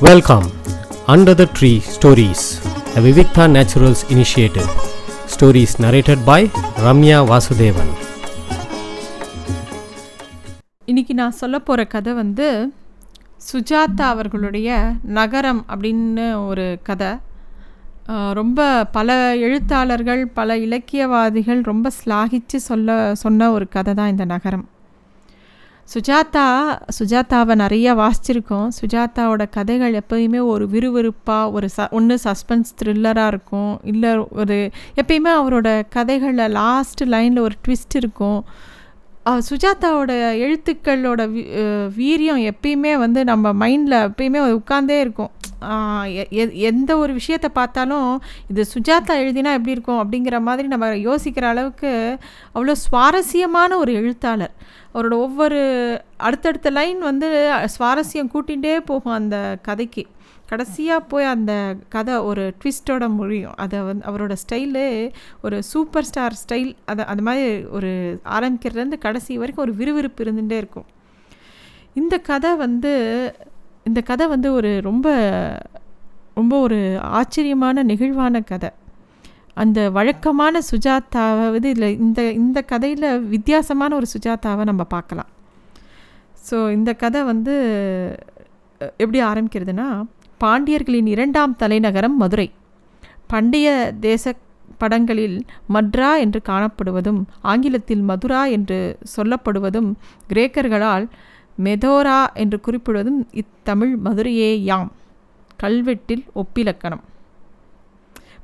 Welcome, Under the Tree Stories, a Vivikta Naturals initiative. Stories narrated by Ramya Vasudevan. இன்னைக்கு நான் சொல்ல போகிற கதை வந்து சுஜாதா அவர்களுடைய நகரம் அப்படின்னு ஒரு கதை ரொம்ப பல எழுத்தாளர்கள் பல இலக்கியவாதிகள் ரொம்ப ஸ்லாகிச்சு சொல்ல சொன்ன ஒரு கதை தான் இந்த நகரம் சுஜாதா சுஜாதாவை நிறைய வாசிச்சிருக்கோம். சுஜாதாவோட கதைகள் எப்பயுமே ஒரு விறுவிறுப்பாக ஒரு ச ஒன்று சஸ்பென்ஸ் த்ரில்லராக இருக்கும். இல்லை ஒரு எப்பயுமே அவரோட கதைகளில் லாஸ்ட் லைனில் ஒரு ட்விஸ்ட் இருக்கும். சுஜாதாவோட எழுத்துக்களோட வீரியம் எப்பயுமே வந்து நம்ம மைண்டில் எப்பயுமே உட்கார்ந்தே இருக்கும். எ- எந்த ஒரு விஷயத்தை பார்த்தாலும் இது சுஜாதா எழுதினா எப்படி இருக்கும் அப்படிங்கிற மாதிரி நம்ம யோசிக்கிற அளவுக்கு அவ்வளோ சுவாரஸ்யமான ஒரு எழுத்தாளர். அவரோட ஒவ்வொரு அடுத்தடுத்த லைன் வந்து சுவாரஸ்யம் கூட்டிகிட்டே போகும் அந்த கதைக்கு. கடைசியாக போய் அந்த கதை ஒரு ட்விஸ்டோட முடியும். அதை வந்து அவரோட ஸ்டைலு ஒரு சூப்பர் ஸ்டார் ஸ்டைல் அதை அந்த மாதிரி ஒரு ஆரம்பிக்கிறதுலேருந்து கடைசி வரைக்கும் ஒரு விறுவிறுப்பு இருந்துகிட்டே இருக்கும். இந்த கதை வந்து இந்த கதை வந்து ஒரு ரொம்ப ரொம்ப ஒரு ஆச்சரியமான நெகிழ்வான கதை. அந்த வழக்கமான சுஜாதாவை வந்து இதில் இந்த இந்த கதையில் வித்தியாசமான ஒரு சுஜாதாவை நம்ம பார்க்கலாம். ஸோ இந்த கதை வந்து எப்படி ஆரம்பிக்கிறதுனா பாண்டியர்களின் இரண்டாம் தலைநகரம் மதுரை. பண்டைய தேச படங்களில் மட்ரா என்று காணப்படுவதும் ஆங்கிலத்தில் மதுரா என்று சொல்லப்படுவதும் கிரேக்கர்களால் மெதோரா என்று குறிப்பிடுவதும் இத்தமிழ் மதுரையே யாம். கல்வெட்டில் ஒப்பிலக்கணம்.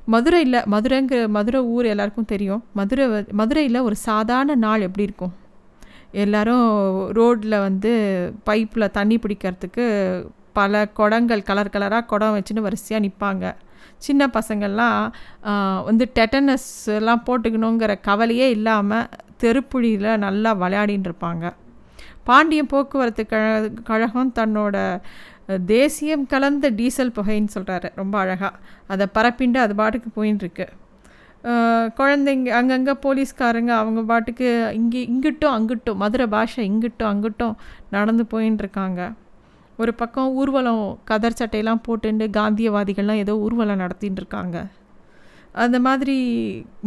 மதுரையில் மதுரைங்கிற மதுரை ஊர் எல்லாருக்கும் தெரியும். மதுரை மதுரையில் ஒரு சாதாரண நாள் எப்படி இருக்கும்? எல்லாரும் ரோட்டில் வந்து பைப்பில் தண்ணி பிடிக்கிறதுக்கு பல குடங்கள் கலர் கலராக குடம் வச்சுன்னு வரிசையாக நிற்பாங்க சின்ன பசங்கள்லாம் வந்து டெட்டனஸ் எல்லாம் போட்டுக்கணுங்கிற கவலையே இல்லாமல் தெருப்புழியில் நல்லா விளையாடின்னு இருப்பாங்க. பாண்டிய போக்குவரத்து கழ கழகம் தன்னோட தேசியம் கலந்த டீசல் புகைன்னு சொல்கிறாரு ரொம்ப அழகாக அதை பரப்பிண்டு அது பாட்டுக்கு போயின்னு இருக்கு. குழந்தைங்க அங்கங்கே போலீஸ்காரங்க அவங்க பாட்டுக்கு இங்கே இங்கிட்டும் அங்கிட்டும் மதுரை பாஷை இங்கிட்டும் அங்கிட்டும் நடந்து போயின்னு இருக்காங்க. ஒரு பக்கம் ஊர்வலம் கதர் சட்டையெல்லாம் போட்டுண்டு காந்தியவாதிகள்லாம் ஏதோ ஊர்வலம் நடத்தின்னு இருக்காங்க அந்த மாதிரி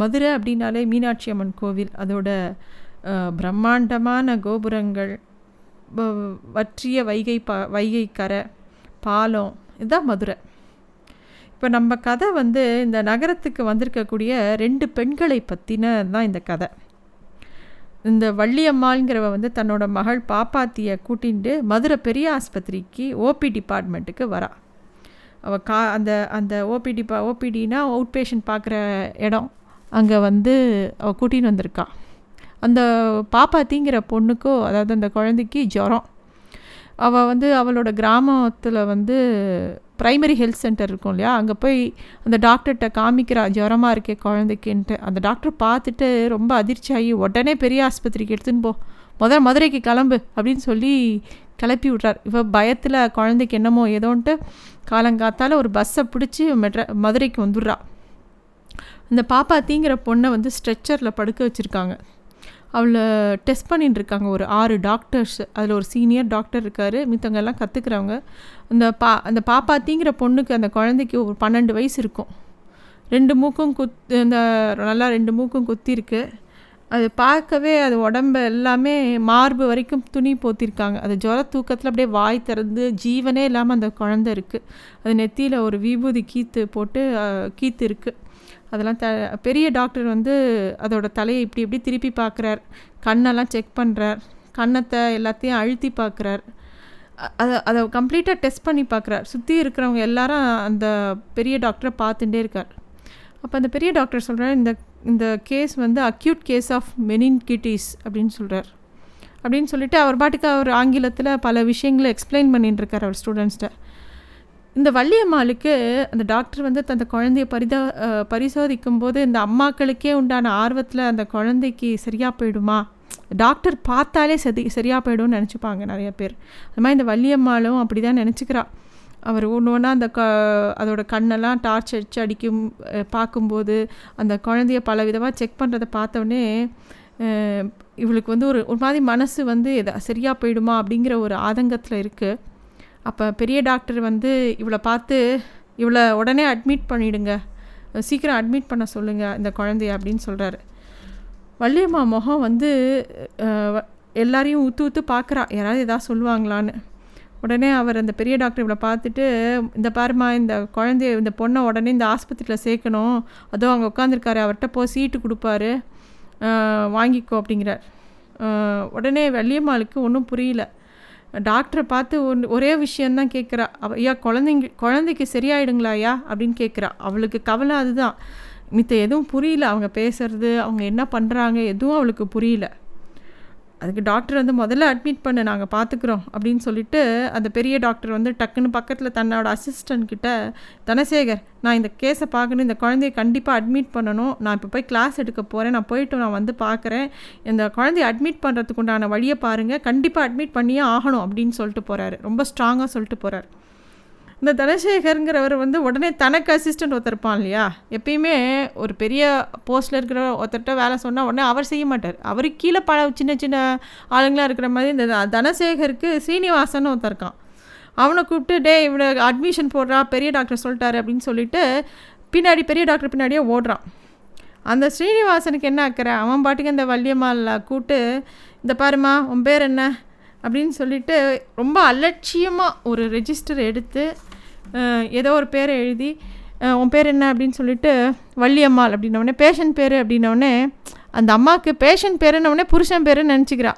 மதுரை அப்படின்னாலே மீனாட்சி அம்மன் கோவில். அதோட பிரம்மாண்டமான கோபுரங்கள் வற்றிய வைகை ப வைகை கரை பாலம் இதுதான் மதுரை. இப்போ நம்ம கதை வந்து இந்த நகரத்துக்கு வந்திருக்கக்கூடிய ரெண்டு பெண்களை பற்றின தான் இந்த கதை. இந்த வள்ளியம்மாளுங்கிறவ வந்து தன்னோட மகள் பாப்பாத்தியை கூட்டிகிட்டு மதுரை பெரிய ஆஸ்பத்திரிக்கு ஓபி டிபார்ட்மெண்ட்டுக்கு வரா. அவள் கா அந்த அந்த ஓபிடி பா ஓபிடினா அவுட் பேஷண்ட் பார்க்குற இடம். அங்கே வந்து அவள் கூட்டின்னு வந்திருக்கா. அந்த பாப்பாத்திங்கிற பொண்ணுக்கோ அதாவது அந்த குழந்தைக்கு ஜுரம். அவள் வந்து அவளோட கிராமத்தில் வந்து ப்ரைமரி ஹெல்த் சென்டர் இருக்கும் இல்லையா? அங்கே போய் அந்த டாக்டர்கிட்ட காமிக்கிறா ஜுரமாக இருக்கே குழந்தைக்குன்ட்டு. அந்த டாக்டர் பார்த்துட்டு ரொம்ப அதிர்ச்சியாகி உடனே பெரிய ஆஸ்பத்திரிக்கு எடுத்துன்னு போ. முதல் மதுரைக்கு கிளம்பு அப்படின்னு சொல்லி கிளப்பி விட்றார். இப்போ பயத்தில் குழந்தைக்கு என்னமோ ஏதோன்ட்டு காலங்காத்தால ஒரு பஸ்ஸை பிடிச்சி மெட்ரா மதுரைக்கு வந்துடுறா. இந்த தீங்கிற பொண்ணை வந்து ஸ்ட்ரெச்சரில் படுக்க வச்சுருக்காங்க. அவளை டெஸ்ட் பண்ணிட்டு இருக்காங்க ஒரு ஆறு டாக்டர்ஸ் அதில் ஒரு சீனியர் டாக்டர் இருக்கார். மித்தவங்க எல்லாம் கற்றுக்குறவங்க அந்த பா அந்த பாப்பாத்திங்கிற பொண்ணுக்கு அந்த குழந்தைக்கு ஒரு பன்னெண்டு வயசு இருக்கும். ரெண்டு மூக்கும் குத் இந்த நல்லா ரெண்டு மூக்கும் குத்திருக்கு. அது பார்க்கவே அது உடம்பு எல்லாமே மார்பு வரைக்கும் துணி போத்திருக்காங்க. அது ஜுர தூக்கத்தில் அப்படியே வாய் திறந்து ஜீவனே இல்லாமல் அந்த குழந்த இருக்குது அது நெத்தியில் ஒரு விபூதி கீத்து போட்டு கீத்து இருக்குது அதெல்லாம் த பெரிய டாக்டர் வந்து அதோட தலையை இப்படி இப்படி திருப்பி பார்க்குறார். கண்ணெல்லாம் செக் பண்ணுறார் கண்ணத்தை எல்லாத்தையும் அழுத்தி பார்க்குறார். அதை அதை கம்ப்ளீட்டாக டெஸ்ட் பண்ணி பார்க்குறார். சுற்றி இருக்கிறவங்க எல்லாரும் அந்த பெரிய டாக்டரை பார்த்துட்டே இருக்கார். அப்போ அந்த பெரிய டாக்டர் சொல்கிறார் இந்த இந்த கேஸ் வந்து அக்யூட் கேஸ் ஆஃப் மெனின்கிட்டிஸ் அப்படின்னு சொல்கிறார் அப்படின்னு சொல்லிட்டு அவர் பாட்டுக்கு அவர் ஆங்கிலத்தில் பல விஷயங்களை எக்ஸ்பிளைன் பண்ணிட்டு இருக்கார் அவர் ஸ்டூடெண்ட்ஸ்கிட்ட இந்த வள்ளியம்மாளுக்கு அந்த டாக்டர் வந்து அந்த குழந்தைய பரிதா பரிசோதிக்கும் போது இந்த அம்மாக்களுக்கே உண்டான ஆர்வத்தில் அந்த குழந்தைக்கு சரியாக போயிடுமா? டாக்டர் பார்த்தாலே சரி சரியாக போயிடும்னு நினச்சிப்பாங்க நிறைய பேர். அது மாதிரி இந்த வள்ளியம்மாளும் அப்படி தான் நினச்சிக்கிறா. அவர் ஒன்று ஒன்றா அந்த க அதோட கண்ணெல்லாம் டார்ச் அடிச்சு அடிக்கும் பார்க்கும்போது அந்த குழந்தைய பல விதமாக செக் பண்ணுறதை பார்த்தோன்னே இவளுக்கு வந்து ஒரு ஒரு மாதிரி மனசு வந்து எதா சரியாக போயிடுமா அப்படிங்கிற ஒரு ஆதங்கத்தில் இருக்குது அப்போ பெரிய டாக்டர் வந்து இவளை பார்த்து இவளை உடனே அட்மிட் பண்ணிவிடுங்க சீக்கிரம் அட்மிட் பண்ண சொல்லுங்கள் இந்த குழந்தைய அப்படின்னு சொல்கிறாரு வள்ளியம்மா முகம் வந்து எல்லாரையும் ஊற்று ஊற்று பார்க்குறா. யாராவது எதாவது சொல்லுவாங்களான்னு. உடனே அவர் அந்த பெரிய டாக்டர் இவளை பார்த்துட்டு இந்த பாருமா இந்த குழந்தைய இந்த பொண்ணை உடனே இந்த ஆஸ்பத்திரியில் சேர்க்கணும். அதோ அங்கே உட்காந்துருக்காரு அவர்கிட்ட போ சீட்டு கொடுப்பாரு. வாங்கிக்கோ அப்படிங்கிறார். உடனே வள்ளியம்மாளுக்கு ஒன்றும் புரியல. டாக்டரை பார்த்து ஒன் ஒரே விஷயந்தான் கேட்குறா. அவ ஐயா குழந்தைங்க குழந்தைக்கு சரியாயிடுங்களா ஐயா? அப்படின்னு கேட்குறா. அவளுக்கு கவலை அதுதான். மித்த எதுவும் புரியல. அவங்க பேசுறது அவங்க என்ன பண்ணுறாங்க எதுவும் அவளுக்கு புரியல. அதுக்கு டாக்டர் வந்து முதல்ல அட்மிட் பண்ணு நாங்கள் பார்த்துக்குறோம் அப்படின்னு சொல்லிட்டு அந்த பெரிய டாக்டர் வந்து டக்குன்னு பக்கத்தில் தன்னோட அசிஸ்டன்ட் கிட்ட தனசேகர் நான் இந்த கேஸை பார்க்கணும் இந்த குழந்தைய கண்டிப்பாக அட்மிட் பண்ணணும். நான் இப்போ போய் கிளாஸ் எடுக்க போகிறேன் நான் போயிட்டு நான் வந்து பார்க்குறேன் இந்த குழந்தைய அட்மிட் பண்ணுறதுக்கு உண்டான வழியை பாருங்கள் கண்டிப்பாக அட்மிட் பண்ணியே ஆகணும் அப்படின்னு சொல்லிட்டு போகிறாரு ரொம்ப ஸ்ட்ராங்காக சொல்லிட்டு போகிறார் இந்த தனசேகருங்கிறவர் வந்து உடனே தனக்கு அசிஸ்டண்ட் ஒருத்தர் இருப்பான் இல்லையா? எப்பயுமே ஒரு பெரிய போஸ்ட்டில் இருக்கிற ஒருத்தர்கிட்ட வேலை சொன்னால் உடனே அவர் செய்ய மாட்டார். அவருக்கு கீழே பல சின்ன சின்ன ஆளுங்களாக இருக்கிற மாதிரி இந்த தனசேகருக்கு ஸ்ரீனிவாசன் ஒருத்தர் இருக்கான். அவனை கூப்பிட்டு டே இவனை அட்மிஷன் போடுறா பெரிய டாக்டர் சொல்லிட்டாரு அப்படின்னு சொல்லிட்டு பின்னாடி பெரிய டாக்டர் பின்னாடியே ஓடுறான். அந்த ஸ்ரீனிவாசனுக்கு என்ன அக்கறை அவன் பாட்டுக்கு இந்த வள்ளியம்மாவில் கூப்பிட்டு இந்த பாருமா உன் பேர் என்ன? அப்படின்னு சொல்லிட்டு ரொம்ப அலட்சியமாக ஒரு ரெஜிஸ்டர் எடுத்து ஏதோ ஒரு பேரை எழுதி உன் பேர் என்ன அப்படின்னு சொல்லிட்டு வள்ளியம்மாள் அப்படின்னவுடனே பேஷண்ட் பேர் அப்படின்னோடனே அந்த அம்மாவுக்கு பேஷண்ட் பேருன்னவுடனே புருஷன் பேருன்னு நினச்சிக்கிறா.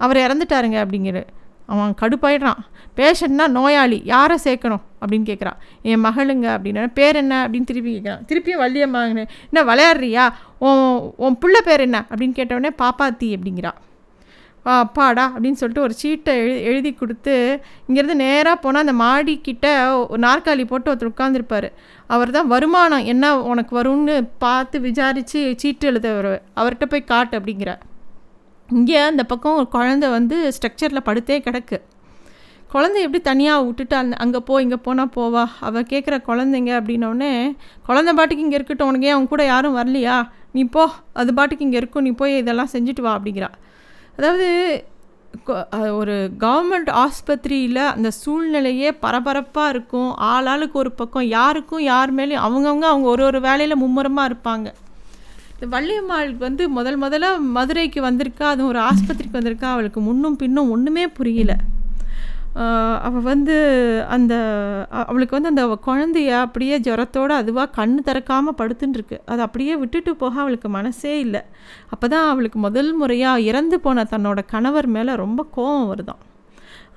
அவர் இறந்துட்டாருங்க அப்படிங்கிற அவன் கடுப்பாயிடுறான். பேஷண்ட்னா நோயாளி யாரை சேர்க்கணும் அப்படின்னு கேட்குறான் என் மகளுங்க அப்படின்னா பேர் என்ன அப்படின்னு திருப்பி கேட்குறான் திருப்பியும் வள்ளியம்மாங்கன்னு என்ன விளையாடுறியா? உன் உன் பிள்ளை பேர் என்ன அப்படின்னு கேட்டவுடனே பாப்பாத்தி அப்படிங்கிறான் அப்பாடா அப்படின்னு சொல்லிட்டு ஒரு சீட்டை எழு எழுதி கொடுத்து இங்கேருந்து நேராக போனால் அந்த மாடிக்கிட்ட ஒரு நாற்காலி போட்டு ஒருத்தர் உட்காந்துருப்பார் அவர் தான் வருமானம் என்ன உனக்கு வரும்னு பார்த்து விசாரித்து சீட்டு எழுத அவர்கிட்ட போய் காட்டு அப்படிங்கிற இங்கே அந்த பக்கம் ஒரு குழந்த வந்து ஸ்ட்ரக்சரில் படுத்தே கிடக்கு. குழந்தை எப்படி தனியாக விட்டுட்டு அந்த அங்கே போ இங்கே போனால் போவா? அவள் கேட்குற குழந்தைங்க அப்படின்னோடனே குழந்த பாட்டுக்கு இங்கே இருக்கட்டும் உனக்கு ஏன் அவங்க கூட யாரும் வரலையா? நீ போ அது பாட்டுக்கு இங்கே இருக்கும் நீ போய் இதெல்லாம் செஞ்சுட்டு வா அப்படிங்கிறா அதாவது ஒரு கவர்மெண்ட் ஆஸ்பத்திரியில் அந்த சூழ்நிலையே பரபரப்பாக இருக்கும். ஆளாளுக்கு ஒரு பக்கம். யாருக்கும் யார் மேலேயும் அவங்கவுங்க அவங்க ஒரு ஒரு வேலையில் மும்முரமாக இருப்பாங்க. இந்த வள்ளியம்மாள் வந்து முதல் முதல்ல மதுரைக்கு வந்திருக்கா? அதுவும் ஒரு ஆஸ்பத்திரிக்கு வந்திருக்கா? அவளுக்கு முன்னும் பின்னும் ஒன்றுமே புரியல. அவள் வந்து அந்த அவளுக்கு வந்து அந்த குழந்தைய அப்படியே ஜுரத்தோடு அதுவாக கண் திறக்காமல் படுத்துட்டுருக்கு அது அதை அப்படியே விட்டுட்டு போக அவளுக்கு மனசே இல்லை. அப்போ தான் அவளுக்கு முதல் முறையாக இறந்து போன தன்னோட கணவர் மேலே ரொம்ப கோபம் வருதான்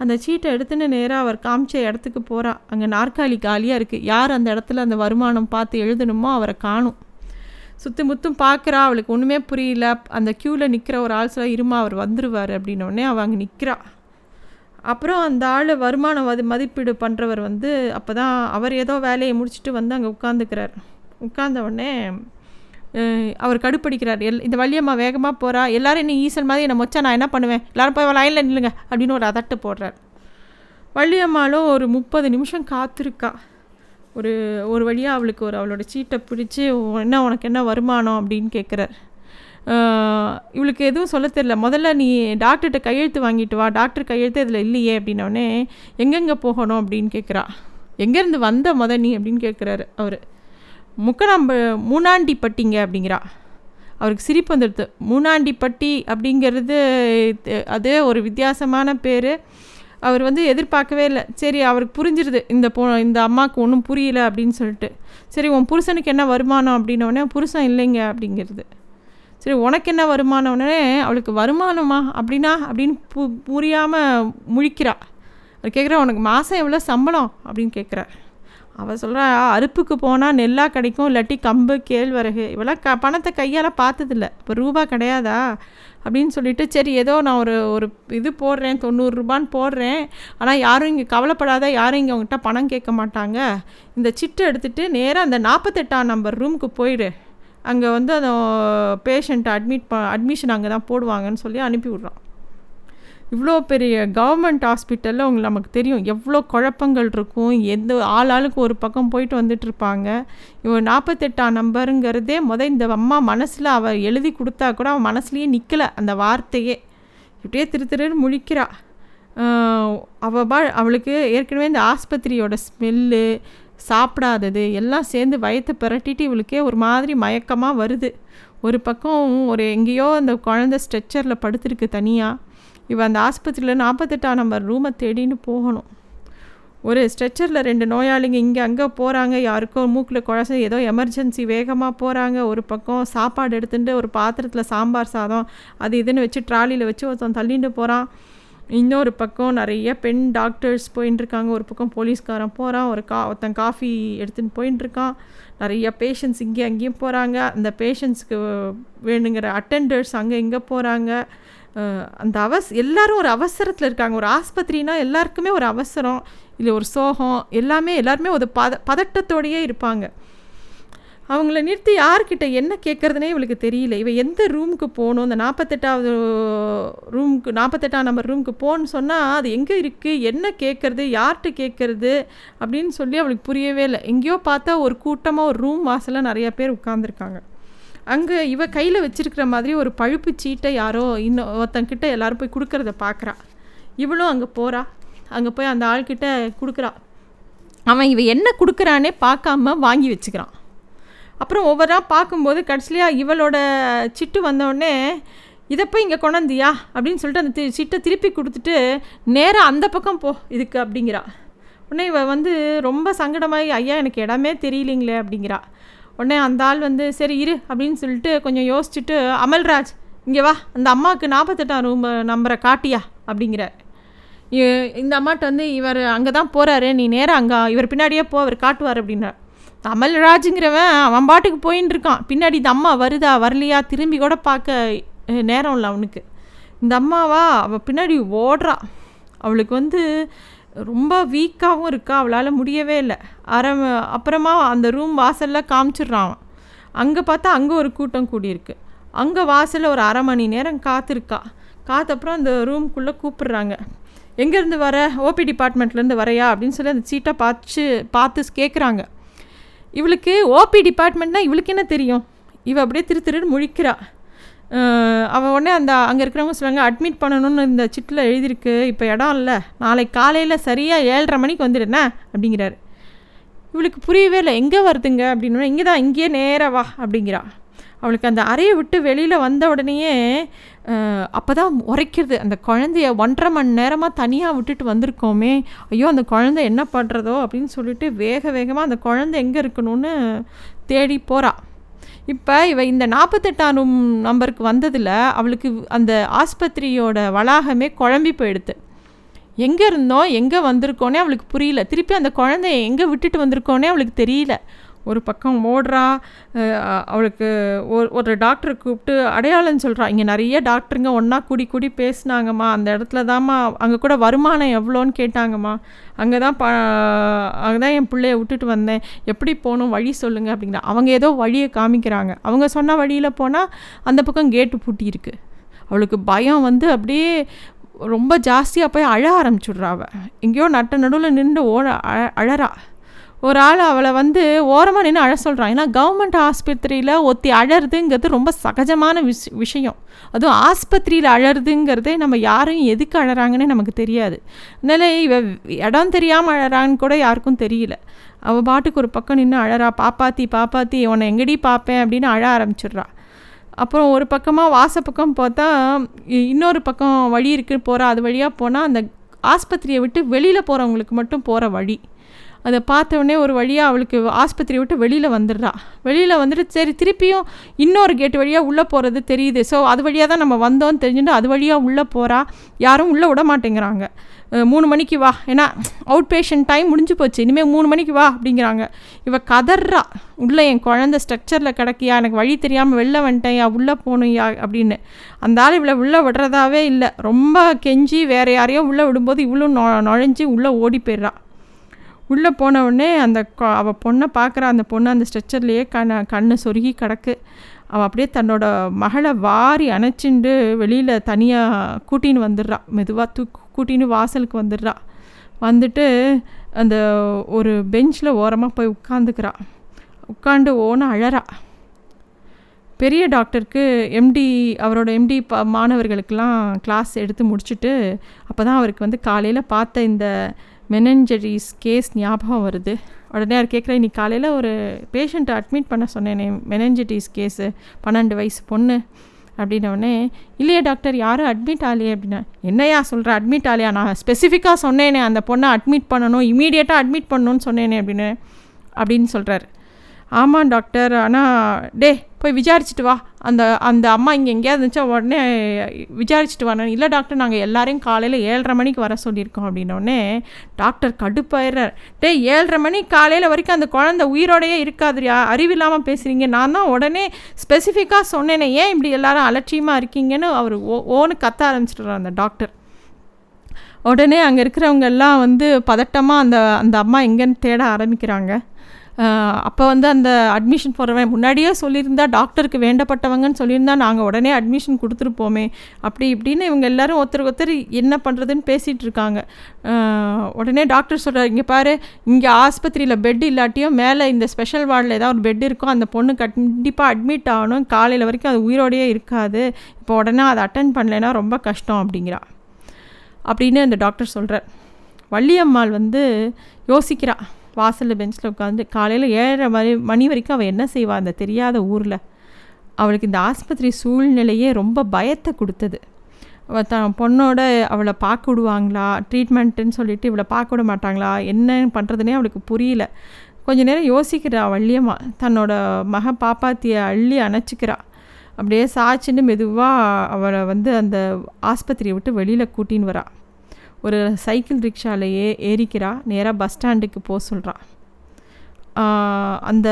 அந்த சீட்டை எடுத்துன்னு நேராக அவர் காமிச்ச இடத்துக்கு போகிறா அங்கே நாற்காலி காலியாக இருக்குது யார் அந்த இடத்துல அந்த வருமானம் பார்த்து எழுதணுமோ அவரை காணும். சுற்றி முத்தும் பார்க்குறா அவளுக்கு ஒன்றுமே புரியல. அந்த க்யூவில் நிற்கிற ஒரு ஆள் சொல்ல இருமா அவர் வந்துடுவார் அப்படின்னோடனே அவள் அங்கே நிற்கிறா அப்புறம் அந்த ஆள் வருமான மதி மதிப்பீடு பண்ணுறவர் வந்து அப்போ தான் அவர் ஏதோ வேலையை முடிச்சுட்டு வந்து அங்கே உட்காந்துக்கிறார் உட்கார்ந்த உடனே அவர் கடுப்படிக்கிறார். எல் இந்த வள்ளியம்மா வேகமாக போகிறா எல்லோரும் என்ன ஈசல் மாதிரி என்னை மொச்சா நான் என்ன பண்ணுவேன்? எல்லோரும் போய் லைனில் நில்லுங்க அப்படின்னு ஒரு அதட்டு போடுறார். வள்ளியம்மாலும் ஒரு முப்பது நிமிஷம் காத்திருக்கா. ஒரு ஒரு வழியாக அவளுக்கு ஒரு அவளோட சீட்டை பிடிச்சி என்ன உனக்கு என்ன வருமானம்? அப்படின்னு கேட்குறார் இவளுக்கு எதுவும் சொல்ல தெரில முதல்ல நீ டாக்டர்கிட்ட கையெழுத்து வாங்கிட்டு வா. டாக்டர் கையெழுத்து இதில் இல்லையே அப்படின்னோடனே எங்கெங்கே போகணும்? அப்படின்னு கேட்குறா எங்கேருந்து வந்த முத நீ? அப்படின்னு கேட்குறாரு அவர். முக்கநாம்ப மூணாண்டிப்பட்டிங்க அப்படிங்கிறா. அவருக்கு சிரிப்பு வந்துடுது. மூணாண்டிப்பட்டி அப்படிங்கிறது அதே ஒரு வித்தியாசமான பேர். அவர் வந்து எதிர்பார்க்கவே இல்லை. சரி அவருக்கு புரிஞ்சிருது. இந்த போ இந்த அம்மாவுக்கு ஒன்றும் புரியல அப்படின்னு சொல்லிட்டு. சரி உன் புருஷனுக்கு என்ன வருமானம்? அப்படின்னோடனே புருஷன் இல்லைங்க அப்படிங்கிறது. சரி உனக்கு என்ன வருமானம்னே அவளுக்கு வருமானமா? அப்படின்னா? அப்படின்னு பு புரியாமல் முழிக்கிறா. அவர் கேட்குறா உனக்கு மாதம் எவ்வளோ சம்பளம்? அப்படின்னு கேட்குறார் அவள் சொல்கிறா அறுப்புக்கு போனால் நெல்லாக கிடைக்கும் இல்லாட்டி கம்பு கேழ்வரகு இவெல்லாம் க பணத்தை கையால் பார்த்ததில்ல. இப்போ ரூபா கிடையாதா? அப்படின்னு சொல்லிட்டு சரி ஏதோ நான் ஒரு ஒரு இது போடுறேன் தொண்ணூறுரூபான்னு போடுறேன். ஆனால் யாரும் இங்கே கவலைப்படாத யாரும் இங்கே அவங்ககிட்ட பணம் கேட்க மாட்டாங்க. இந்த சிட்டு எடுத்துகிட்டு நேராக அந்த நாற்பத்தெட்டாம் நம்பர் ரூமுக்கு போயிடு அங்கே வந்து அந்த பேஷண்ட்டை அட்மிட் ப அட்மிஷன் அங்கே தான் போடுவாங்கன்னு சொல்லி அனுப்பி விட்றான் இவ்வளோ பெரிய கவர்மெண்ட் ஹாஸ்பிட்டலில் உங்களுக்கு நமக்கு தெரியும். எவ்வளோ குழப்பங்கள் இருக்கும். எந்த ஆள் ஆளுக்கு ஒரு பக்கம் போயிட்டு வந்துட்டுருப்பாங்க இவன் நாற்பத்தெட்டாம் நம்பருங்கிறதே முத இந்த அம்மா மனசில் அவள் எழுதி கொடுத்தா கூட அவன் மனசுலேயே நிற்கலை அந்த வார்த்தையே. இப்படியே திரு திரு முழிக்கிறா. அவள் பா அவளுக்கு ஏற்கனவே இந்த ஆஸ்பத்திரியோட ஸ்மெல்லு சாப்பிடாதது எல்லாம் சேர்ந்து வயத்தை புரட்டிட்டு இவளுக்கே ஒரு மாதிரி மயக்கமாக வருது. ஒரு பக்கம் ஒரு எங்கேயோ அந்த குழந்த ஸ்ட்ரெச்சரில் படுத்துருக்கு தனியாக இவள் அந்த ஆஸ்பத்திரியில் நாற்பத்தெட்டாம் நம்பர் ரூமை தேடின்னு போகணும். ஒரு ஸ்ட்ரெச்சரில் ரெண்டு நோயாளிங்க இங்கே அங்கே போகிறாங்க யாருக்கோ மூக்கில் குழச ஏதோ எமர்ஜென்சி வேகமாக போகிறாங்க ஒரு பக்கம் சாப்பாடு எடுத்துகிட்டு ஒரு பாத்திரத்தில் சாம்பார் சாதம் அது இதுன்னு வச்சு ட்ராலியில் வச்சு ஒருத்தன் தள்ளிட்டு போகிறான் இன்னொரு பக்கம் நிறைய பெண் டாக்டர்ஸ் போயின்னு இருக்காங்க ஒரு பக்கம் போலீஸ்காரன் போகிறான் ஒரு கா ஒருத்தன் காஃபி எடுத்துன்னு போயின்ட்டுருக்கான் நிறைய பேஷண்ட்ஸ் இங்கே அங்கேயும் போகிறாங்க அந்த பேஷண்ட்ஸ்க்கு வேணுங்கிற அட்டெண்டர்ஸ் அங்கே இங்கே போகிறாங்க அந்த அவஸ் எல்லாரும் ஒரு அவசரத்தில் இருக்காங்க. ஒரு ஆஸ்பத்திரினா எல்லாருக்குமே ஒரு அவசரம். இல்லை ஒரு சோகம். எல்லாமே எல்லாருமே ஒரு பத பதட்டத்தோடையே இருப்பாங்க. அவங்கள நிறுத்தி யார்கிட்ட என்ன கேட்குறதுனே இவளுக்கு தெரியல. இவள் எந்த ரூமுக்கு போகணும்? இந்த நாற்பத்தெட்டாவது ரூமுக்கு நாற்பத்தெட்டாம் நம்பர் ரூமுக்கு போகணுன்னு சொன்னால் அது எங்கே இருக்குது என்ன கேட்குறது யார்கிட்ட கேட்குறது அப்படின்னு சொல்லி அவளுக்கு புரியவே இல்லை. எங்கேயோ பார்த்தா ஒரு கூட்டமாக ஒரு ரூம் வாசலில் நிறையா பேர் உட்காந்துருக்காங்க அங்கே இவ கையில் வச்சிருக்கிற மாதிரி ஒரு பழுப்பு சீட்டை யாரோ இன்னும் ஒருத்தங்கிட்ட எல்லோரும் போய் கொடுக்குறத பார்க்குறா இவளும் அங்கே போகிறா அங்கே போய் அந்த ஆள்கிட்ட கொடுக்குறா. அவன் இவ என்ன கொடுக்குறானே பார்க்காம வாங்கி வச்சுக்கிறான். அப்புறம் ஒவ்வொருவராக பார்க்கும்போது கடைசியாக இவளோட சிட்டு வந்தோடனே இதை போய் இங்கே கொண்டாந்தியா? அப்படின்னு சொல்லிட்டு அந்த சிட்டை திருப்பி கொடுத்துட்டு நேராக அந்த பக்கம் போ இதுக்கு அப்படிங்கிறா. உடனே இவ வந்து ரொம்ப சங்கடமாகி ஐயா எனக்கு இடமே தெரியலிங்களே அப்படிங்கிறா. உடனே அந்த ஆள் வந்து சரி இரு அப்படின்னு சொல்லிட்டு கொஞ்சம் யோசிச்சுட்டு அமல்ராஜ் இங்கே வா அந்த அம்மாவுக்கு நாற்பத்தெட்டாம் ரூம் நம்பரை காட்டியா? அப்படிங்கிறார். இந்த அம்மாட்ட வந்து இவர் அங்கே தான் போகிறாரு நீ நேராக அங்கே இவர் பின்னாடியே போ அவர் காட்டுவார் அப்படின்றார் அமல்ராஜுங்கிறவன் அவன் பாட்டுக்கு போயின்னு இருக்கான். பின்னாடி இந்த அம்மா வருதா வரலையா திரும்பி கூட பார்க்க நேரம் இல்லை அவனுக்கு. இந்த அம்மாவா அவள் பின்னாடி ஓடுறா. அவளுக்கு வந்து ரொம்ப வீக்காகவும் இருக்கா அவளால் முடியவே இல்லை. அரை அப்புறமா அந்த ரூம் வாசலில் காமிச்சிடுறான் அங்கே பார்த்தா அங்கே ஒரு கூட்டம் கூடியிருக்கு. அங்கே வாசலில் ஒரு அரை மணி நேரம் காத்திருக்கா. காத்தப்புறம் அந்த ரூம்குள்ளே கூப்பிடுறாங்க. எங்கேருந்து வர? ஓபி டிபார்ட்மெண்ட்லேருந்து வரையா? அப்படின்னு சொல்லி அந்த சீட்டை பார்த்து பார்த்து கேட்குறாங்க இவளுக்கு ஓபி டிபார்ட்மெண்ட்னால் இவளுக்கு என்ன தெரியும்? இவள் அப்படியே திரு திருன்னு முழிக்கிறா. அவள் உடனே அந்த அங்கே இருக்கிறவங்க சொல்லுவாங்க அட்மிட் பண்ணணும்னு இந்த சிட்டில் எழுதியிருக்கு. இப்போ இடம் இல்லை. நாளைக்கு காலையில் சரியாக ஏழரை மணிக்கு வந்துடுண்ணே அப்படிங்கிறாரு. இவளுக்கு புரியவே இல்லை. எங்கே வருதுங்க? அப்படின்னா இங்கே தான் இங்கேயே நேராக வா. அப்படிங்கிறா. அவளுக்கு அந்த அறையை விட்டு வெளியில் வந்த உடனேயே அப்போ தான் உரைக்கிறது. அந்த குழந்தைய ஒன்றரை மணி நேரமாக தனியாக விட்டுட்டு வந்திருக்கோமே. ஐயோ அந்த குழந்தை என்ன பண்ணுறதோ அப்படின்னு சொல்லிட்டு வேக வேகமாக அந்த குழந்தை எங்கே இருக்கணும்னு தேடி போகிறாள் இப்போ இவ இந்த நாற்பத்தெட்டாம் நம்பருக்கு வந்ததில் அவளுக்கு அந்த ஆஸ்பத்திரியோட வளாகமே குழம்பி போயிடுது எங்கே இருந்தோம்? எங்கே வந்திருக்கோன்னே அவளுக்கு புரியல. திருப்பி அந்த குழந்தைய எங்கே விட்டுட்டு வந்திருக்கோன்னே அவளுக்கு தெரியல. ஒரு பக்கம் ஓடுறா அவளுக்கு ஒரு ஒரு டாக்டரை கூப்பிட்டு அடையாளம் சொல்கிறா இங்கே நிறைய டாக்டருங்க ஒன்றா கூடி கூடி பேசினாங்கம்மா. அந்த இடத்துல தாம்மா அங்கே கூட வருமானம் எவ்வளோன்னு கேட்டாங்கம்மா. அங்கே தான் ப அங்கே தான் என் பிள்ளைய விட்டுட்டு வந்தேன். எப்படி போகணும் வழி சொல்லுங்கள் அப்படிங்கிற. அவங்க ஏதோ வழியை காமிக்கிறாங்க. அவங்க சொன்ன வழியில் போனால் அந்த பக்கம் கேட்டு பூட்டியிருக்கு அவளுக்கு பயம் வந்து அப்படியே ரொம்ப ஜாஸ்தியாக போய் அழ ஆரம்பிச்சுட்றா அவள் எங்கேயோ நட்ட நடுவில் நின்று ஓட அழ அழறா. ஒரு ஆள் அவளை வந்து ஓரமாக நின்று அழ சொல்கிறான் ஏன்னா கவர்மெண்ட் ஆஸ்பத்திரியில் ஒத்தி அழறதுங்கிறது ரொம்ப சகஜமான விஷ் விஷயம். அதுவும் ஆஸ்பத்திரியில் அழறதுங்கிறதே நம்ம யாரும் எதுக்கு அழகிறாங்கன்னே நமக்கு தெரியாது. அதனால் இவ இடம் தெரியாமல் அழறான்னு கூட யாருக்கும் தெரியல. அவள் பாட்டுக்கு ஒரு பக்கம் நின்று அழறா. பாப்பாத்தி பாப்பாத்தி உன்னை எங்கடி பார்ப்பேன் அப்படின்னு அழ ஆரம்பிச்சிடுறா. அப்புறம் ஒரு பக்கமாக வாச பக்கம் பார்த்தா இன்னொரு பக்கம் வழி இருக்குது போகிறா அது வழியாக போனால் அந்த ஆஸ்பத்திரியை விட்டு வெளியில் போகிறவங்களுக்கு மட்டும் போகிற வழி. அதை பார்த்தவொடனே ஒரு வழியாக அவளுக்கு ஆஸ்பத்திரி விட்டு வெளியில் வந்துடுறா. வெளியில் வந்துட்டு சரி திருப்பியும் இன்னொரு கேட்டு வழியாக உள்ளே போகிறது தெரியுது. ஸோ அது வழியாக தான் நம்ம வந்தோம்னு தெரிஞ்சுட்டு அது வழியாக உள்ளே போகிறா யாரும் உள்ளே விட மாட்டேங்கிறாங்க. மூணு மணிக்கு வா. ஏன்னா அவுட் பேஷண்ட் டைம் முடிஞ்சு போச்சு. இனிமேல் மூணு மணிக்கு வா அப்படிங்கிறாங்க. இவள் கதறா. உள்ளே என் குழந்த ஸ்ட்ரக்சரில் கிடக்கியா? எனக்கு வழி தெரியாமல் வெளில வந்துட்டேன். உள்ளே போகணுயா அப்படின்னு. அந்த ஆள் இவ்வளோ உள்ளே விடுறதாவே இல்லை. ரொம்ப கெஞ்சி வேறு யாரையோ உள்ளே விடும்போது இவ்வளோ நொ நுழைஞ்சி உள்ளே ஓடி போயிடுறான் உள்ளே போன உடனே அந்த அவள் பொண்ணை பார்க்குற அந்த பொண்ணு அந்த ஸ்ட்ரெச்சர்லேயே கண் கண்ணு சொருகி கிடக்கு. அவள் அப்படியே தன்னோட மகளை வாரி அணைச்சிண்டு வெளியில் தனியாக கூட்டின்னு வந்துடுறா. மெதுவாக தூ கூட்டின்னு வாசலுக்கு வந்துடுறா. வந்துட்டு அந்த ஒரு பெஞ்சில் ஓரமாக போய் உட்காந்துக்கிறா. உட்காந்து ஓன அழறா. பெரிய டாக்டருக்கு எம்டி அவரோட எம்டி ப மாணவர்களுக்கெல்லாம் கிளாஸ் எடுத்து முடிச்சுட்டு அப்போ தான் அவருக்கு வந்து காலையில் பார்த்த இந்த மெனஞ்சரிஸ் கேஸ் ஞாபகம் வருது. உடனே அவர் கேட்குற இன்னைக்கு காலையில் ஒரு பேஷண்ட்டை அட்மிட் பண்ண சொன்னேனே மெனஞ்சரிஸ் கேஸு பன்னெண்டு வயசு பொண்ணு. அப்படின்னோடனே இல்லையே டாக்டர் யாரும் அட்மிட் ஆகலையே. அப்படின்னா என்னையா சொல்கிற அட்மிட் ஆலையா நான் ஸ்பெசிஃபிக்காக சொன்னேனே அந்த பொண்ணை அட்மிட் பண்ணணும் இமீடியட்டாக அட்மிட் பண்ணணும்னு சொன்னேனே அப்படின்னு அப்படின்னு சொல்கிறாரு ஆமாம் டாக்டர். ஆனால் டே போய் விசாரிச்சுட்டு வா. அந்த அந்த அம்மா இங்கே எங்கேயாவது இருந்துச்சா உடனே விசாரிச்சுட்டு வரணும் இல்லை டாக்டர் நாங்கள் எல்லாரையும் காலையில் ஏழரை மணிக்கு வர சொல்லியிருக்கோம் அப்படின்னோடனே டாக்டர் கடுப்பாயிடுறார் டே ஏழரை மணி காலையில் வரைக்கும் அந்த குழந்தை உயிரோடையே இருக்காதுரியா அறிவில்லாமல் பேசுகிறீங்க நான் தான் உடனே ஸ்பெசிஃபிக்காக சொன்னேனே ஏன் இப்படி எல்லாரும் அலட்சியமாக இருக்கீங்கன்னு? அவர் ஓ ஓன்னு கத்த ஆரம்பிச்சிட்டுறார் அந்த டாக்டர். உடனே அங்கே இருக்கிறவங்க எல்லாம் வந்து பதட்டமாக அந்த அந்த அம்மா எங்கேன்னு தேட ஆரம்பிக்கிறாங்க. அப்போ வந்து அந்த அட்மிஷன் போடுறவன் முன்னாடியே சொல்லியிருந்தா டாக்டருக்கு வேண்டப்பட்டவங்கன்னு சொல்லியிருந்தா நாங்கள் உடனே அட்மிஷன் கொடுத்துருப்போமே. அப்படி இப்படின்னு இவங்க எல்லாரும் ஒருத்தர் ஒருத்தர் என்ன பண்ணுறதுன்னு பேசிகிட்டு இருக்காங்க. உடனே டாக்டர் சொல்கிறார் இங்கே பாரு இங்கே ஆஸ்பத்திரியில் பெட் இல்லாட்டியும் மேலே இந்த ஸ்பெஷல் வார்டில் ஏதாவது ஒரு பெட் இருக்கோ அந்த பொண்ணு கண்டிப்பாக அட்மிட் ஆகணும். காலையில் வரைக்கும் அது உயிரோடையே இருக்காது. இப்போ உடனே அதை அட்டன் பண்ணலைன்னா ரொம்ப கஷ்டம் அப்படிங்கிறா. அப்படின்னு அந்த டாக்டர் சொல்கிறார் வள்ளியம்மாள் வந்து யோசிக்கிறாள் வாசலில் பெஞ்சில் உட்காந்து காலையில் ஏழரை மணி மணி வரைக்கும் அவள் என்ன செய்வாள் அந்த தெரியாத ஊரில். அவளுக்கு இந்த ஆஸ்பத்திரி சூழ்நிலையே ரொம்ப பயத்தை கொடுத்தது. அவள் தான் பொண்ணோட அவளை பார்க்க விடுவாங்களா? ட்ரீட்மெண்ட்டுன்னு சொல்லிட்டு இவளை பார்க்க விட மாட்டாங்களா? என்ன பண்ணுறதுனே அவளுக்கு புரியல. கொஞ்ச நேரம் யோசிக்கிறா வள்ளியம்மா. தன்னோட மக பாப்பாத்தியை அள்ளி அணைச்சிக்கிறா. அப்படியே சாய்ச்சின்னு மெதுவாக அவளை வந்து அந்த ஆஸ்பத்திரியை விட்டு வெளியில் கூட்டின்னு வரா. ஒரு சைக்கிள் ரிக்ஷாலேயே ஏறிக்கிறா நேராக பஸ் ஸ்டாண்டுக்கு போக சொல்கிறான் அந்த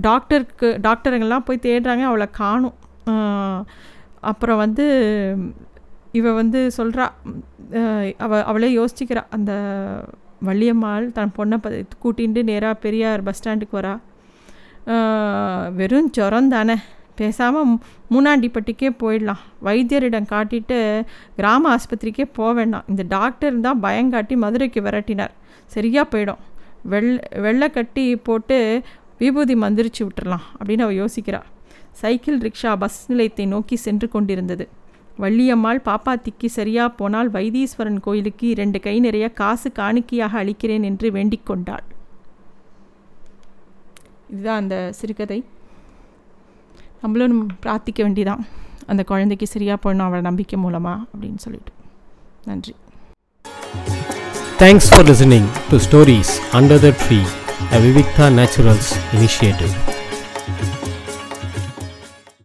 டாக்டருக்கு டாக்டருங்கெல்லாம் போய் தேடுறாங்க அவளை காணும். அப்புறம் வந்து இவ வந்து சொல்கிறா அவ அவளே யோசிச்சுக்கிறா அந்த வள்ளியம்மாள் தன் பொண்ணை ப கூட்டிகிட்டு நேராக பெரியார் பஸ் ஸ்டாண்டுக்கு வரா. வெறும் ஜுரம் தானே. பேசாமல் மூணாண்டிப்பட்டிக்கே போயிடலாம். வைத்தியரிடம் காட்டிட்டு கிராம ஆஸ்பத்திரிக்கே போக வேண்டாம். இந்த டாக்டர் தான் பயங்காட்டி மதுரைக்கு விரட்டினார். சரியாக போயிடும். வெள் வெள்ளை கட்டி போட்டு விபூதி மந்திரிச்சு விட்டுறலாம் அப்படின்னு அவள் யோசிக்கிறாள் சைக்கிள் ரிக்ஷா பஸ் நிலையத்தை நோக்கி சென்று கொண்டிருந்தது. வள்ளியம்மாள் பாப்பாத்திக்கு சரியா போனால் வைத்தீஸ்வரன் கோயிலுக்கு இரண்டு கை நிறைய காசு காணிக்கையாக அளிக்கிறேன் என்று வேண்டிக் கொண்டாள். இதுதான் அந்த சிறுகதை. நம்மளும் பிரார்த்திக்க வேண்டிதான் அந்த குழந்தைக்கு சரியாக போடணும் அவளை நம்பிக்கை மூலமாக அப்படின்னு சொல்லிட்டு நன்றி thanks for listening to Stories Under the Tree a Vivikta Naturals initiative